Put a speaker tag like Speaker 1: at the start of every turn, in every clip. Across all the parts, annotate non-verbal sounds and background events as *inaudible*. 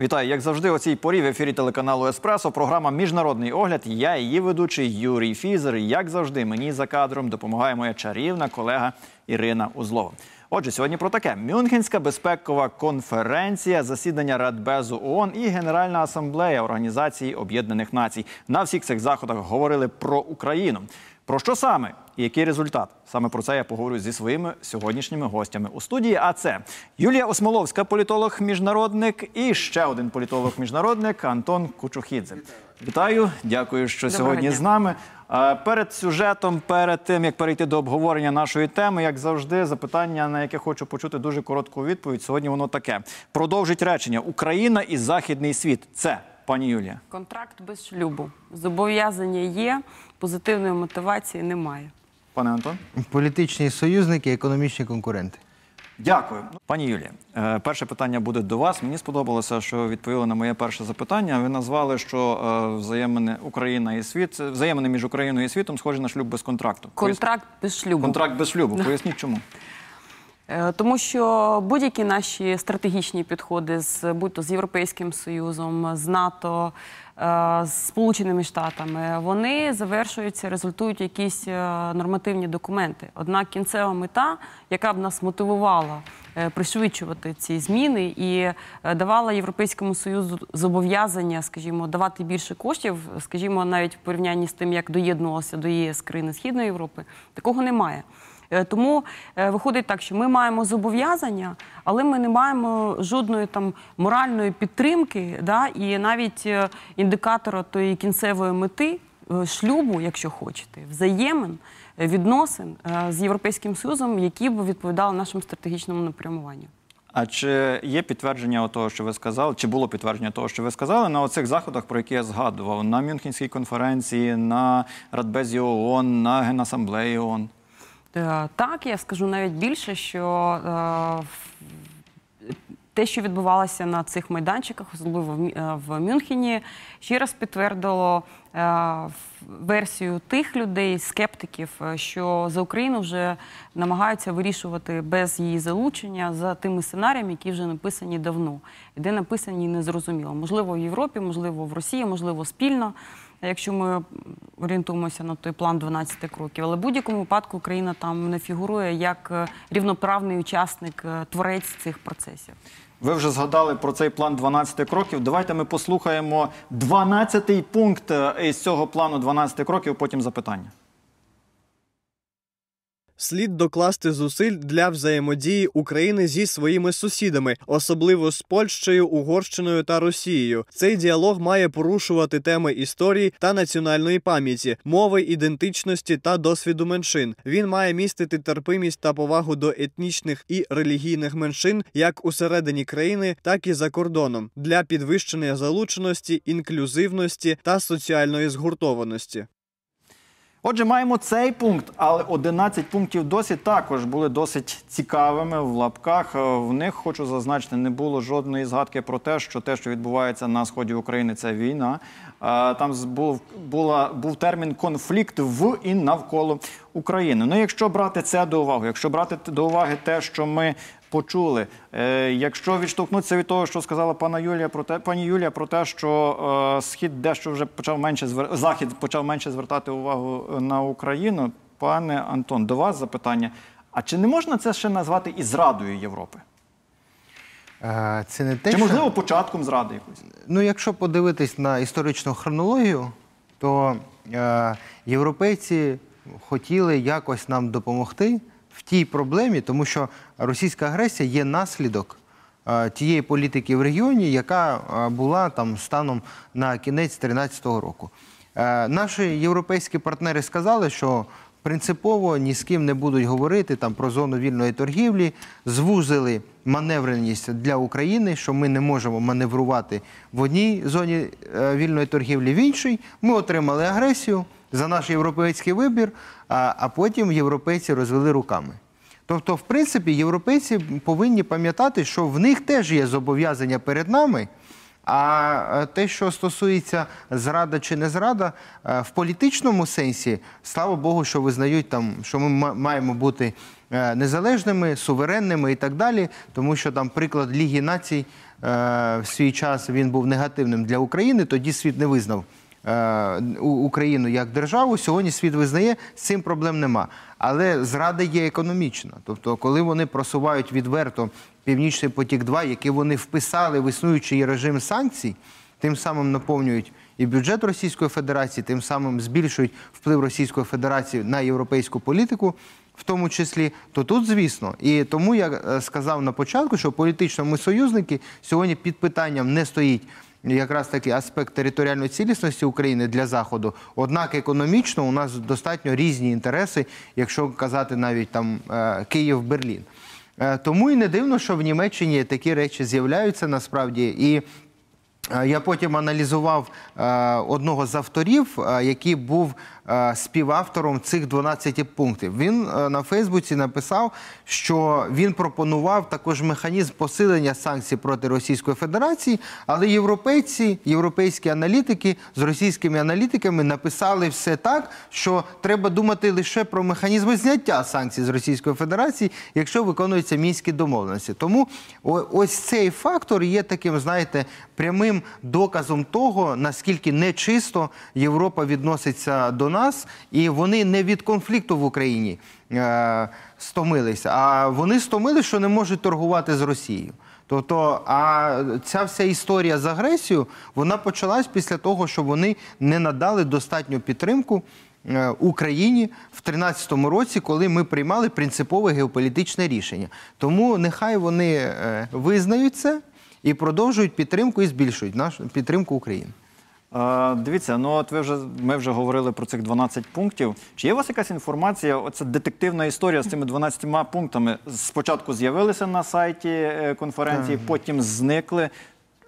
Speaker 1: Вітаю, як завжди, о цій порі в ефірі телеканалу Еспресо. Програма Міжнародний огляд. Я її ведучий Юрій Фізер. Як завжди, мені за кадром допомагає моя чарівна колега Ірина Узлова. Отже, сьогодні про таке: Мюнхенська безпекова конференція, засідання Радбезу ООН і Генеральна асамблея Організації Об'єднаних Націй. На всіх цих заходах говорили про Україну. Про що саме і який результат? Саме про це я поговорю зі своїми сьогоднішніми гостями у студії. А це Юлія Осмоловська, політолог-міжнародник, і ще один політолог-міжнародник Антон Кучухідзе. Вітаю, дякую, що
Speaker 2: Доброго
Speaker 1: сьогодні
Speaker 2: дня.
Speaker 1: з нами. Перед сюжетом, перед тим як перейти до обговорення нашої теми, як завжди, запитання, на яке хочу почути дуже коротку відповідь. Сьогодні воно таке: продовжить речення Україна і Західний світ. Це пані Юлія.
Speaker 2: Контракт без шлюбу. Зобов'язання є, позитивної мотивації немає.
Speaker 1: Пане Антон.
Speaker 3: Політичні союзники, економічні конкуренти.
Speaker 1: Дякую, пані Юлія. е, Перше питання буде до вас. Мені сподобалося, що відповіли на моє перше запитання. Ви назвали, що е, взаємини Україна і світ взаємини між Україною і світом схожі на шлюб без контракту.
Speaker 2: Контракт без шлюбу.
Speaker 1: Контракт без шлюбу. Поясніть чому.
Speaker 2: Е, Тому що будь-які наші стратегічні підходи з будь-то з Європейським Союзом, з НАТО, е, з Сполученими Штатами, вони завершуються, результують якісь е, нормативні документи. Однак кінцева мета, яка б нас мотивувала пришвидшувати ці зміни і давала Європейському Союзу зобов'язання, скажімо, давати більше коштів, скажімо, навіть в порівнянні з тим, як доєднувалося до ЄС країни Східної Європи, такого немає. Е, Тому е, виходить так, що ми маємо зобов'язання, але ми не маємо жодної там моральної підтримки, да, і навіть е, індикатора тої кінцевої мети шлюбу, якщо хочете, взаємин, відносин з Європейським Союзом, які б відповідали нашому стратегічному напрямуванню.
Speaker 1: А чи є підтвердження того, що ви сказали? Чи було підтвердження того, що ви сказали на оцих заходах, про які я згадував, на Мюнхенській конференції, на Радбезі ООН, на Генасамблеї ООН?
Speaker 2: Е, Так, я скажу навіть більше, що е, те, що відбувалося на цих майданчиках, особливо в е, Мюнхені, ще раз підтвердило версію тих людей, скептиків, що за Україну вже намагаються вирішувати без її залучення за тими сценаріями, які вже написані давно, і де написані незрозуміло. Можливо, в Європі, можливо, в Росії, можливо, спільно якщо ми орієнтуємося на той план 12 кроків. Але в будь-якому випадку Україна там не фігурує як е, рівноправний учасник, е, творець цих процесів.
Speaker 1: Ви вже згадали про цей план 12 кроків. Давайте ми послухаємо 12-й пункт е, із цього плану 12 кроків, потім запитання.
Speaker 4: Слід докласти зусиль для взаємодії України зі своїми сусідами, особливо з Польщею, Угорщиною та Росією. Цей діалог має порушувати теми історії та національної пам'яті, мови, ідентичності та досвіду меншин. Він має містити терпимість та повагу до етнічних і релігійних меншин як усередині країни, так і за кордоном для підвищення залученості, інклюзивності та соціальної згуртованості.
Speaker 1: Отже, маємо цей пункт, але 11 пунктів досі також були досить цікавими в лапках. Е, В них хочу зазначити, не було жодної згадки про те, що те, що відбувається на сході України, це війна. Е, Там був, була, був термін конфлікт в і навколо України. Ну, якщо брати це до уваги, якщо брати до уваги те, що ми почули, е, якщо відштовхнутися від того, що сказала пана Юлія про те, пані Юлія, про те, що е, схід дещо вже почав менше звер... захід почав менше звертати увагу е, на Україну. Пане Антон, до вас запитання. А чи не можна це ще назвати і зрадою Європи?
Speaker 3: Е, Це не те,
Speaker 1: Чи
Speaker 3: що...
Speaker 1: можливо початком зради якоїсь?
Speaker 3: Ну, якщо подивитись на історичну хронологію, то е, європейці хотіли якось нам допомогти в тій проблемі, тому що російська агресія є наслідок е, тієї політики в регіоні, яка е, була там станом на кінець 2013 року. Е, наші європейські партнери сказали, що принципово ні з ким не будуть говорити там про зону вільної торгівлі, звузили маневреність для України, що ми не можемо маневрувати в одній зоні вільної торгівлі, в іншій. Ми отримали агресію за наш європейський вибір, а, а потім європейці розвели руками. Тобто, в принципі, європейці повинні пам'ятати, що в них теж є зобов'язання перед нами. А те, що стосується зрада чи не зрада, в політичному сенсі, слава Богу, що визнають там, що ми маємо бути е, незалежними, суверенними і так далі, тому що там приклад Ліги націй е, в свій час він був негативним для України. Тоді світ не визнав Україну як державу. Сьогодні світ визнає, з цим проблем нема. Але зрада є економічна. Тобто, коли вони просувають відверто Північний потік 2 який вони вписали в існуючий режим санкцій, тим самим наповнюють і бюджет Російської Федерації, тим самим збільшують вплив Російської Федерації на європейську політику, в тому числі, то тут, звісно, і тому я е, сказав на початку, що політично ми союзники сьогодні під питанням не стоїть. Якраз такий аспект територіальної цілісності України для заходу. Однак економічно у нас достатньо різні інтереси, якщо казати навіть там е, Київ-Берлін. Е, Тому і не дивно, що в Німеччині такі речі з'являються насправді. І Е, Я потім аналізував одного з авторів, який був співавтором цих 12 пунктів. Він е, на Фейсбуці написав, що він пропонував також механізм посилення санкцій проти Російської Федерації, але європейці, європейські аналітики з російськими аналітиками написали все так, що треба думати лише про механізми зняття санкцій з Російської Федерації, якщо виконуються мінські домовленості. Тому ось цей фактор є таким, знаєте, прямим доказом того, наскільки нечисто Європа відноситься до нас, і вони не від конфлікту в Україні е, стомилися, а вони стомилися, що не можуть торгувати з Росією. Тобто, а ця вся історія з агресією вона почалась після того, що вони не надали достатню підтримку е, Україні в 2013 році, коли ми приймали принципове геополітичне рішення. Тому нехай вони е, визнають це і продовжують підтримку і збільшують нашу підтримку України.
Speaker 1: Е, Дивіться, ну от ви вже ми вже говорили про цих 12 пунктів. Чи є у вас якась інформація? Оця детективна історія з цими 12 пунктами. Спочатку з'явилися на сайті е, конференції, потім зникли.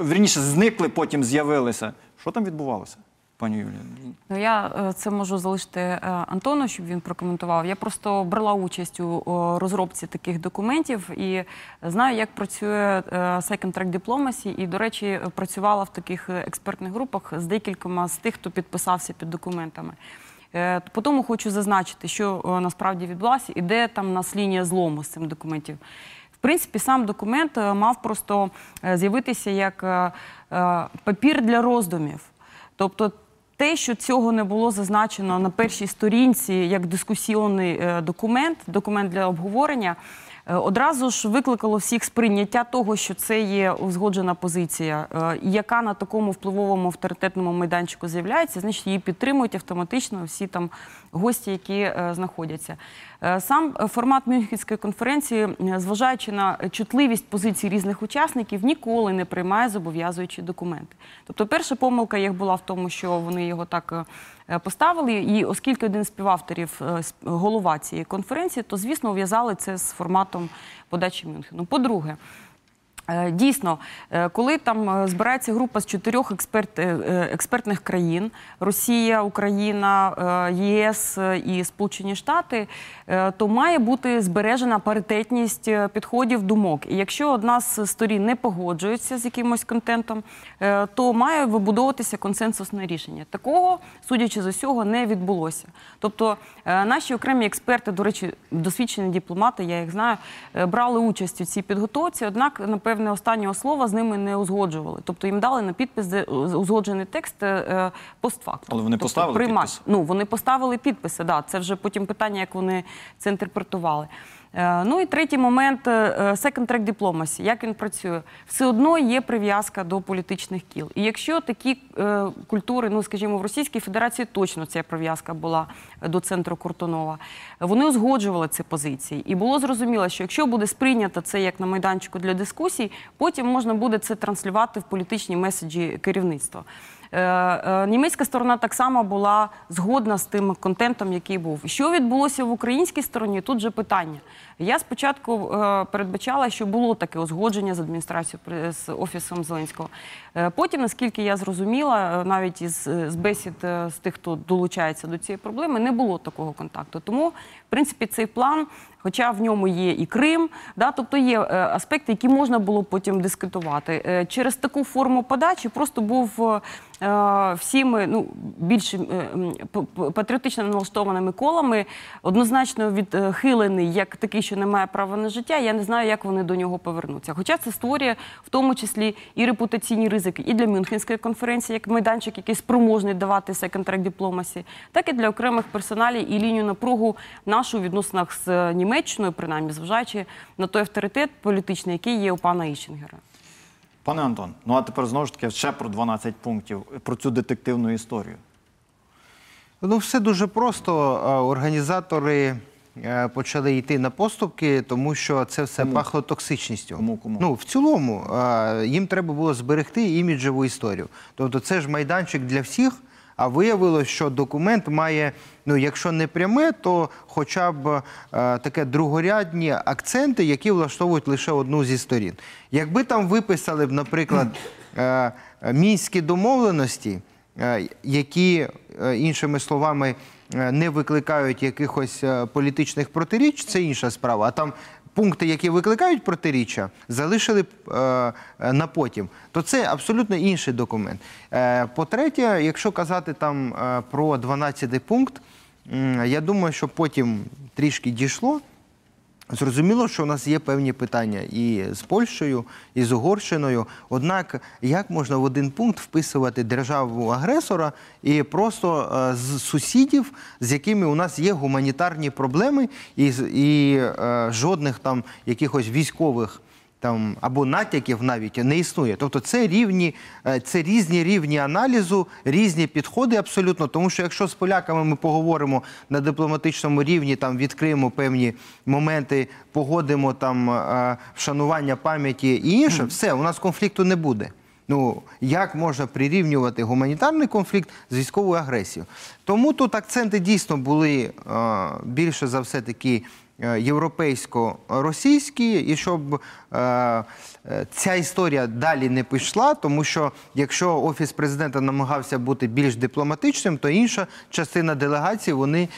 Speaker 1: Вірніше, зникли, потім з'явилися. Що там відбувалося, пані Юлія?
Speaker 2: Ну, я е, це можу залишити е, Антону, щоб він прокоментував. Я просто брала участь у розробці таких документів і знаю, як працює е, Second Track Diplomacy, і, до речі, працювала в таких експертних групах з декількома з тих, хто підписався під документами. По тому хочу зазначити, що насправді відбулося і де там нас лінія злому з цим документів. В принципі, сам документ мав просто з'явитися як папір для роздумів. Тобто те, що цього не було зазначено на першій сторінці як дискусійний е, документ, документ для обговорення, одразу ж викликало всіх сприйняття того, що це є узгоджена позиція, е, яка на такому впливовому авторитетному майданчику з'являється, значить її підтримують автоматично всі там гості, які е, знаходяться. Е, Сам е, формат Мюнхенської конференції, е, зважаючи на чутливість позицій різних учасників, ніколи не приймає зобов'язуючі документи. Тобто, перша помилка їх була в тому, що вони його так е, поставили. І оскільки один з співавторів е, голова цієї конференції, то звісно ув'язали це з форматом подачі Мюнхену. По-друге, Е, Дійсно, е, коли там е, збирається група з чотирьох експерт, е, е, експертних країн: Росія, Україна, е, ЄС е, і Сполучені Штати, е, то має бути збережена паритетність е, підходів думок. І якщо одна з сторін не погоджується з якимось контентом, е, то має вибудовуватися консенсусне рішення. Такого, судячи з усього, не відбулося. Тобто е, наші окремі експерти, до речі, досвідчені дипломати, я їх знаю, е, брали участь у цій підготовці, однак, напевне, останнього слова з ними не узгоджували. Тобто їм дали на підпис де- узгоджений текст е, е, постфактум.
Speaker 1: Але вони
Speaker 2: Тобто
Speaker 1: поставили
Speaker 2: прийма-
Speaker 1: підпис?
Speaker 2: Ну, вони поставили підписи, да. Це вже потім питання, як вони це інтерпретували. Е, Ну і третій момент е, second track diplomacy. Як він працює? Все одно є прив'язка до політичних кіл. І якщо такі е, культури, ну скажімо, в Російській Федерації точно ця прив'язка була до центру Куртунова, вони узгоджували ці позиції. І було зрозуміло, що якщо буде сприйнято це як на майданчику для дискусій, потім можна буде це транслювати в політичні меседжі керівництва. Е, е, Німецька сторона так само була згодна з тим контентом, який був. Що відбулося в українській стороні? Тут же питання. Я спочатку е, передбачала, що було таке узгодження з адміністрацією з офісом Зеленського. Потім, наскільки я зрозуміла, навіть із з бесід з тих, хто долучається до цієї проблеми, не було такого контакту. Тому, принципі, цей план, хоча в ньому є і Крим, да, тобто є е, аспекти, які можна було потім дискутувати. Е, через таку форму подачі просто був е, всіми ну, більш патріотично налаштованими колами однозначно відхилений як такий, що не має права на життя. Я не знаю, як вони до нього повернуться. Хоча це створює в тому числі і репутаційні ризики і для Мюнхенської конференції, як майданчик, який спроможний давати second track дипломасі, так і для окремих персоналів і лінію напругу нашу у відносинах з Німеччиною, принаймні зважаючи на той авторитет політичний, який є у пана Іщенгера.
Speaker 1: Пане Антон, ну а тепер знову ж таки ще про 12 пунктів, про цю детективну історію.
Speaker 3: Ну, все дуже просто. Е, Організатори е, почали йти на поступки, тому що це все пахло токсичністю.
Speaker 1: Кому, кому?
Speaker 3: Ну, в цілому, е, їм треба було зберегти іміджеву історію. Тобто, це ж майданчик для всіх. А виявилось, що документ має, ну якщо не пряме, то хоча б е, таке другорядні акценти, які влаштовують лише одну зі сторін. Якби там виписали б, наприклад, *clears throat* е, мінські домовленості, е, які, е, іншими словами, е, не викликають якихось е, політичних протиріч, це інша справа. А там пункти, які викликають протиріччя, залишили е, е, на потім, то це абсолютно інший документ. Е, по-третє, якщо казати там е, про 12-й пункт, е, я думаю, що потім трішки дійшло. Зрозуміло, що у нас є певні питання і з Польщею, і з Угорщиною. Однак, як можна в один пункт вписувати державу агресора і просто е, з сусідів, з якими у нас є гуманітарні проблеми, і, і е, жодних там якихось військових там або натяків навіть не існує. Тобто це рівні, е, це різні рівні аналізу, різні підходи абсолютно. Тому що якщо з поляками ми поговоримо на дипломатичному рівні, там відкриємо певні моменти, погодимо там е, вшанування пам'яті і інше, все, у нас конфлікту не буде. Ну як можна прирівнювати гуманітарний конфлікт з військовою агресією? Тому тут акценти дійсно були е, більше за все такі е, європейсько-російські, і щоб е, ця історія далі не пішла, тому що якщо офіс президента намагався бути більш дипломатичним, то інша частина делегації вони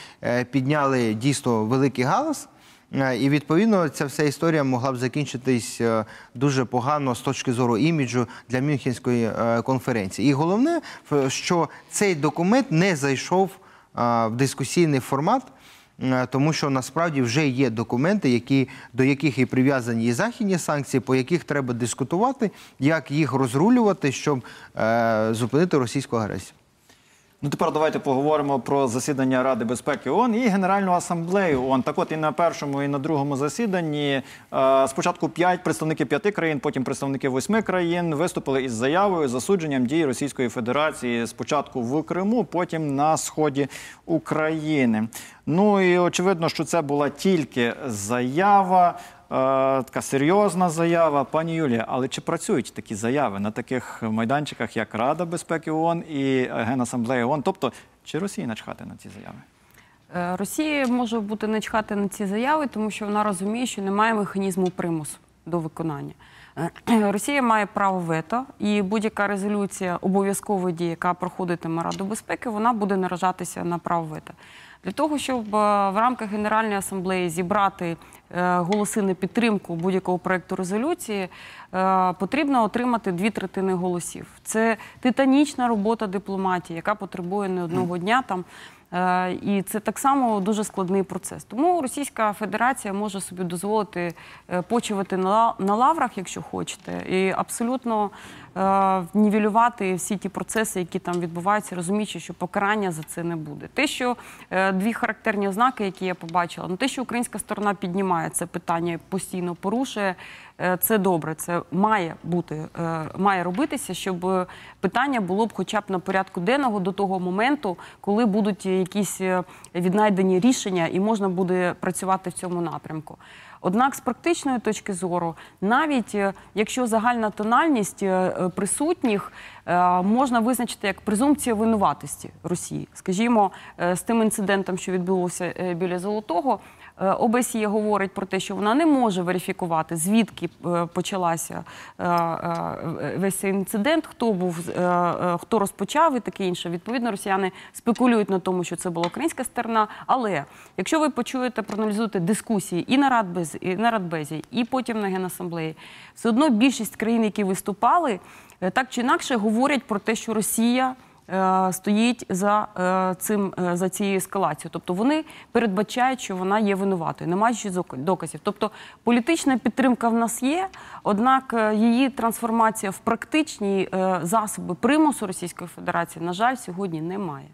Speaker 3: підняли дійсно великий галас. Е, І відповідно ця вся історія могла б закінчитись е, дуже погано з точки зору іміджу для Мюнхенської е, конференції. І головне, що цей документ не зайшов в дискусійний формат. Тому що насправді вже є документи, які, до яких і прив'язані і західні санкції, по яких треба дискутувати, як їх розрулювати, щоб е, зупинити російську агресію.
Speaker 1: Ну тепер давайте поговоримо про засідання Ради безпеки ООН і Генеральну асамблею ООН. Так от і на першому, і на другому засіданні е, спочатку п'ять представники п'яти країн, потім представники восьми країн виступили із заявою засудженням дій Російської Федерації спочатку в Криму, потім на сході України. Ну і очевидно, що це була тільки заява. Е, Така серйозна заява, пані Юлія. Але чи працюють такі заяви на таких майданчиках, як Рада безпеки ООН і Генасамблея ООН? Тобто, чи Росії начхати на ці заяви?
Speaker 2: Е, Росія може бути не чхати на ці заяви, тому що вона розуміє, що немає механізму примусу до виконання. Е, *clears throat* Росія має право вето, і будь-яка резолюція обов'язкової дії, яка проходитиме Раду безпеки, вона буде наражатися на право вето. Для того, щоб е, в рамках Генеральної асамблеї зібрати е, голоси на підтримку будь-якого проекту резолюції, е, потрібно отримати дві третини голосів. Це титанічна робота дипломатії, яка потребує не одного дня там. І це так само дуже складний процес. Тому Російська Федерація може собі дозволити почувати на лаврах, якщо хочете, і абсолютно нівелювати всі ті процеси, які там відбуваються, розуміючи, що покарання за це не буде. Те, що е, дві характерні ознаки, які я побачила, ну те, що українська сторона піднімає це питання, постійно порушує. е, Це добре, це має бути, е, має робитися, щоб е, питання було б хоча б на порядку денного до того моменту, коли будуть якісь е, віднайдені рішення і можна буде працювати в цьому напрямку. Однак, з практичної точки зору, навіть е, якщо загальна тональність е, е, присутніх можна визначити як презумпція винуватості Росії, скажімо, з тим інцидентом, що відбулося біля Золотого. Е, ОБСЄ говорить про те, що вона не може верифікувати, звідки е, почалася е, весь цей інцидент, хто був хто розпочав і таке інше. Відповідно, росіяни спекулюють на тому, що це була українська сторона. Але якщо ви почуєте, проаналізуєте дискусії і на Радбезі, і на Радбезі, і потім на Генасамблеї, все одно більшість країн, які виступали, так чи інакше говорять про те, що Росія стоїть за е, цим е, за цією ескалацією. Тобто вони передбачають, що вона є винуватою, не маючи доказів. Тобто політична підтримка в нас є, однак е, її трансформація в практичні е, засоби примусу Російської Федерації, на жаль, сьогодні немає.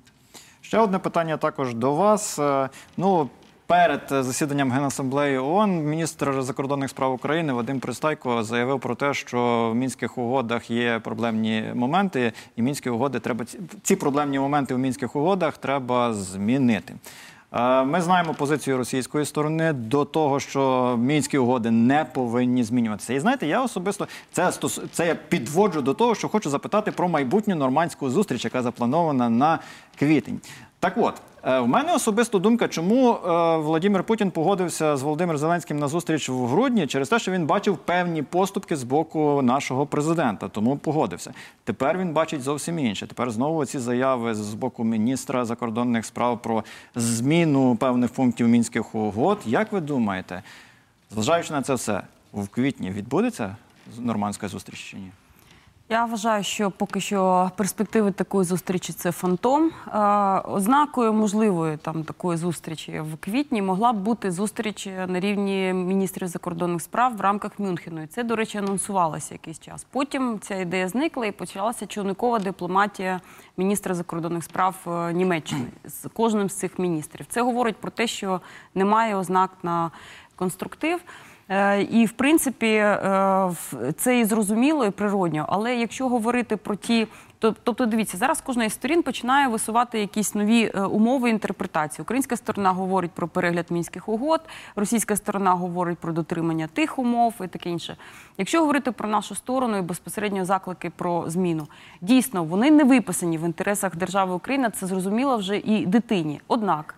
Speaker 1: Ще одне питання також до вас. Е, Ну, перед е, засіданням Генасамблеї ООН міністр закордонних справ України Вадим Пристайко заявив про те, що в мінських угодах є проблемні моменти, і мінські угоди треба ці- проблемні моменти в мінських угодах треба змінити. Е, Ми знаємо позицію російської сторони до того, що мінські угоди не повинні змінюватися. І знаєте, я особисто це це я підводжу до того, що хочу запитати про майбутню нормандську зустріч, яка запланована на квітень. Так от, в мене особисто думка, чому е, Владимир Путін погодився з Володимиром Зеленським на зустріч в грудні, через те, що він бачив певні поступки з боку нашого президента, тому погодився. Тепер він бачить зовсім інше. Тепер знову ці заяви з боку міністра закордонних справ про зміну певних пунктів мінських угод. Як ви думаєте, зважаючи на це все, в квітні відбудеться нормандська зустріч чи ні?
Speaker 2: Я вважаю, що поки що перспективи такої зустрічі це фантом. Е, Ознакою можливої там такої зустрічі в квітні могла б бути зустріч на рівні міністрів закордонних справ в рамках Мюнхену. І це, до речі, анонсувалося якийсь час. Потім ця ідея зникла і почалася човникова дипломатія міністра закордонних справ е, Німеччини з кожним з цих міністрів. Це говорить про те, що немає ознак на конструктив. Е, І, в принципі, е, це і зрозуміло, і природньо. Але якщо говорити про ті, тобто, дивіться, зараз кожна із сторін починає висувати якісь нові е, умови інтерпретації. Українська сторона говорить про перегляд мінських угод, російська сторона говорить про дотримання тих умов і таке інше. Якщо говорити про нашу сторону і безпосередньо заклики про зміну, дійсно вони не виписані в інтересах держави Україна. Це зрозуміло вже і дитині. Однак.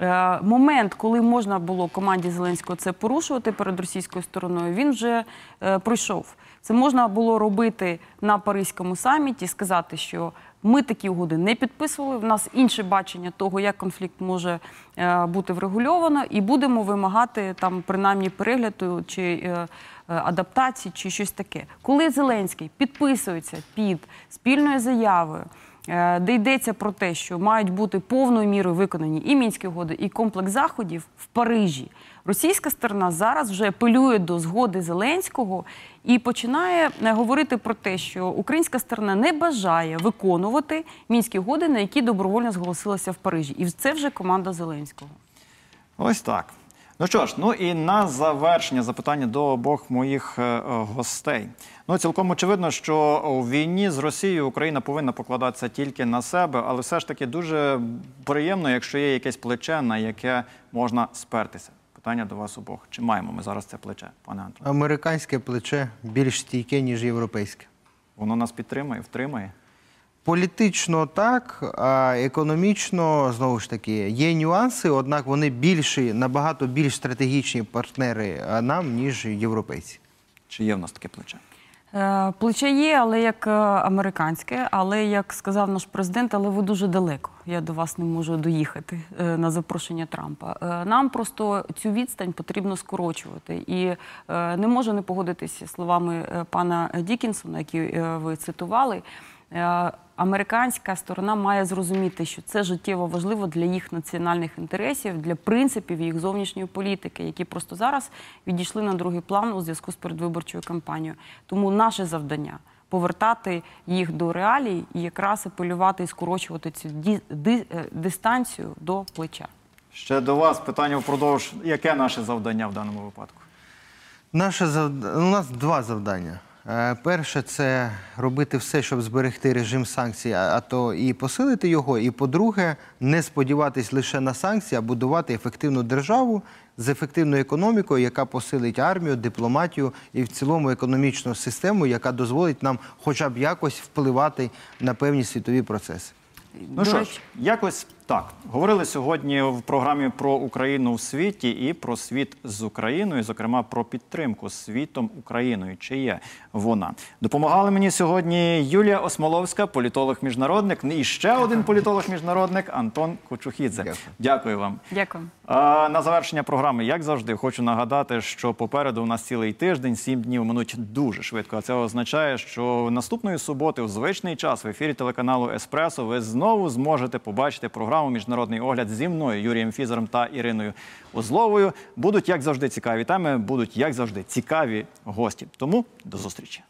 Speaker 2: Е, Момент, коли можна було команді Зеленського це порушувати перед російською стороною, він вже е, пройшов. Це можна було робити на Паризькому саміті, сказати, що ми такі угоди не підписували. В нас інше бачення того, як конфлікт може е, бути врегульовано, і будемо вимагати там принаймні перегляду чи адаптації, чи щось таке. Коли Зеленський підписується під спільною заявою. Е, де йдеться про те, що мають бути повною мірою виконані і мінські угоди, і комплекс заходів в Парижі. Російська сторона зараз вже апелює до згоди Зеленського і починає е, говорити про те, що українська сторона не бажає виконувати мінські угоди, на які добровольно зголосилася в Парижі. І це вже команда Зеленського.
Speaker 1: Ось так. Ну що ж, ну і на завершення запитання до обох моїх е, гостей. Ну, цілком очевидно, що у війні з Росією Україна повинна покладатися тільки на себе, але все ж таки дуже приємно, якщо є якесь плече, на яке можна спертися. Питання до вас обох. Чи маємо ми зараз це плече, пане Антоне?
Speaker 3: Американське плече більш стійке, ніж європейське.
Speaker 1: Воно нас підтримає, втримає?
Speaker 3: Політично так, а економічно знову ж таки є нюанси, однак вони більші, набагато більш стратегічні партнери а, нам, ніж європейці.
Speaker 1: Чи є в нас таке плече?
Speaker 2: Е, Плече є, але як е, американське, але як сказав наш президент, але ви дуже далеко. Я до вас не можу доїхати е, на запрошення Трампа. Нам просто цю відстань потрібно скорочувати. І не можу не погодитися словами пана Дікінсона, які ви цитували. Американська сторона має зрозуміти, що це життєво важливо для їх національних інтересів, для принципів їх зовнішньої політики, які просто зараз відійшли на другий план у зв'язку з передвиборчою кампанією. Тому наше завдання повертати їх до реалій і якраз апелювати і скорочувати цю е, дистанцію до плеча.
Speaker 1: Ще до вас питання впродовж. Яке наше завдання в даному випадку?
Speaker 3: Наше завд... У нас два завдання. Е, Перше це робити все, щоб зберегти режим санкцій, а а то і посилити його. І по-друге, не сподіватись лише на санкції, а будувати ефективну державу з ефективною економікою, яка посилить армію, дипломатію і в цілому економічну систему, яка дозволить нам хоча б якось впливати на певні світові процеси.
Speaker 1: Ну
Speaker 2: До
Speaker 1: що ж, якось Так, говорили сьогодні в програмі про Україну в світі і про світ з Україною, зокрема про підтримку світом Україною. Чи є вона? Допомагали мені сьогодні Юлія Осмоловська, політолог-міжнародник, і ще один політолог-міжнародник Антон Кочухідзе.
Speaker 3: Дякую.
Speaker 1: Дякую вам.
Speaker 2: Дякую.
Speaker 1: А, на завершення програми, як завжди, хочу нагадати, що попереду у нас цілий тиждень, сім днів минуть дуже швидко. А це означає, що наступної суботи, у звичний час, в ефірі телеканалу Еспресо, ви знову зможете побачити програму Міжнародний огляд зі мною, Юрієм Фізером та Іриною Узловою. Будуть як завжди цікаві теми, будуть як завжди цікаві гості. Тому до зустрічі.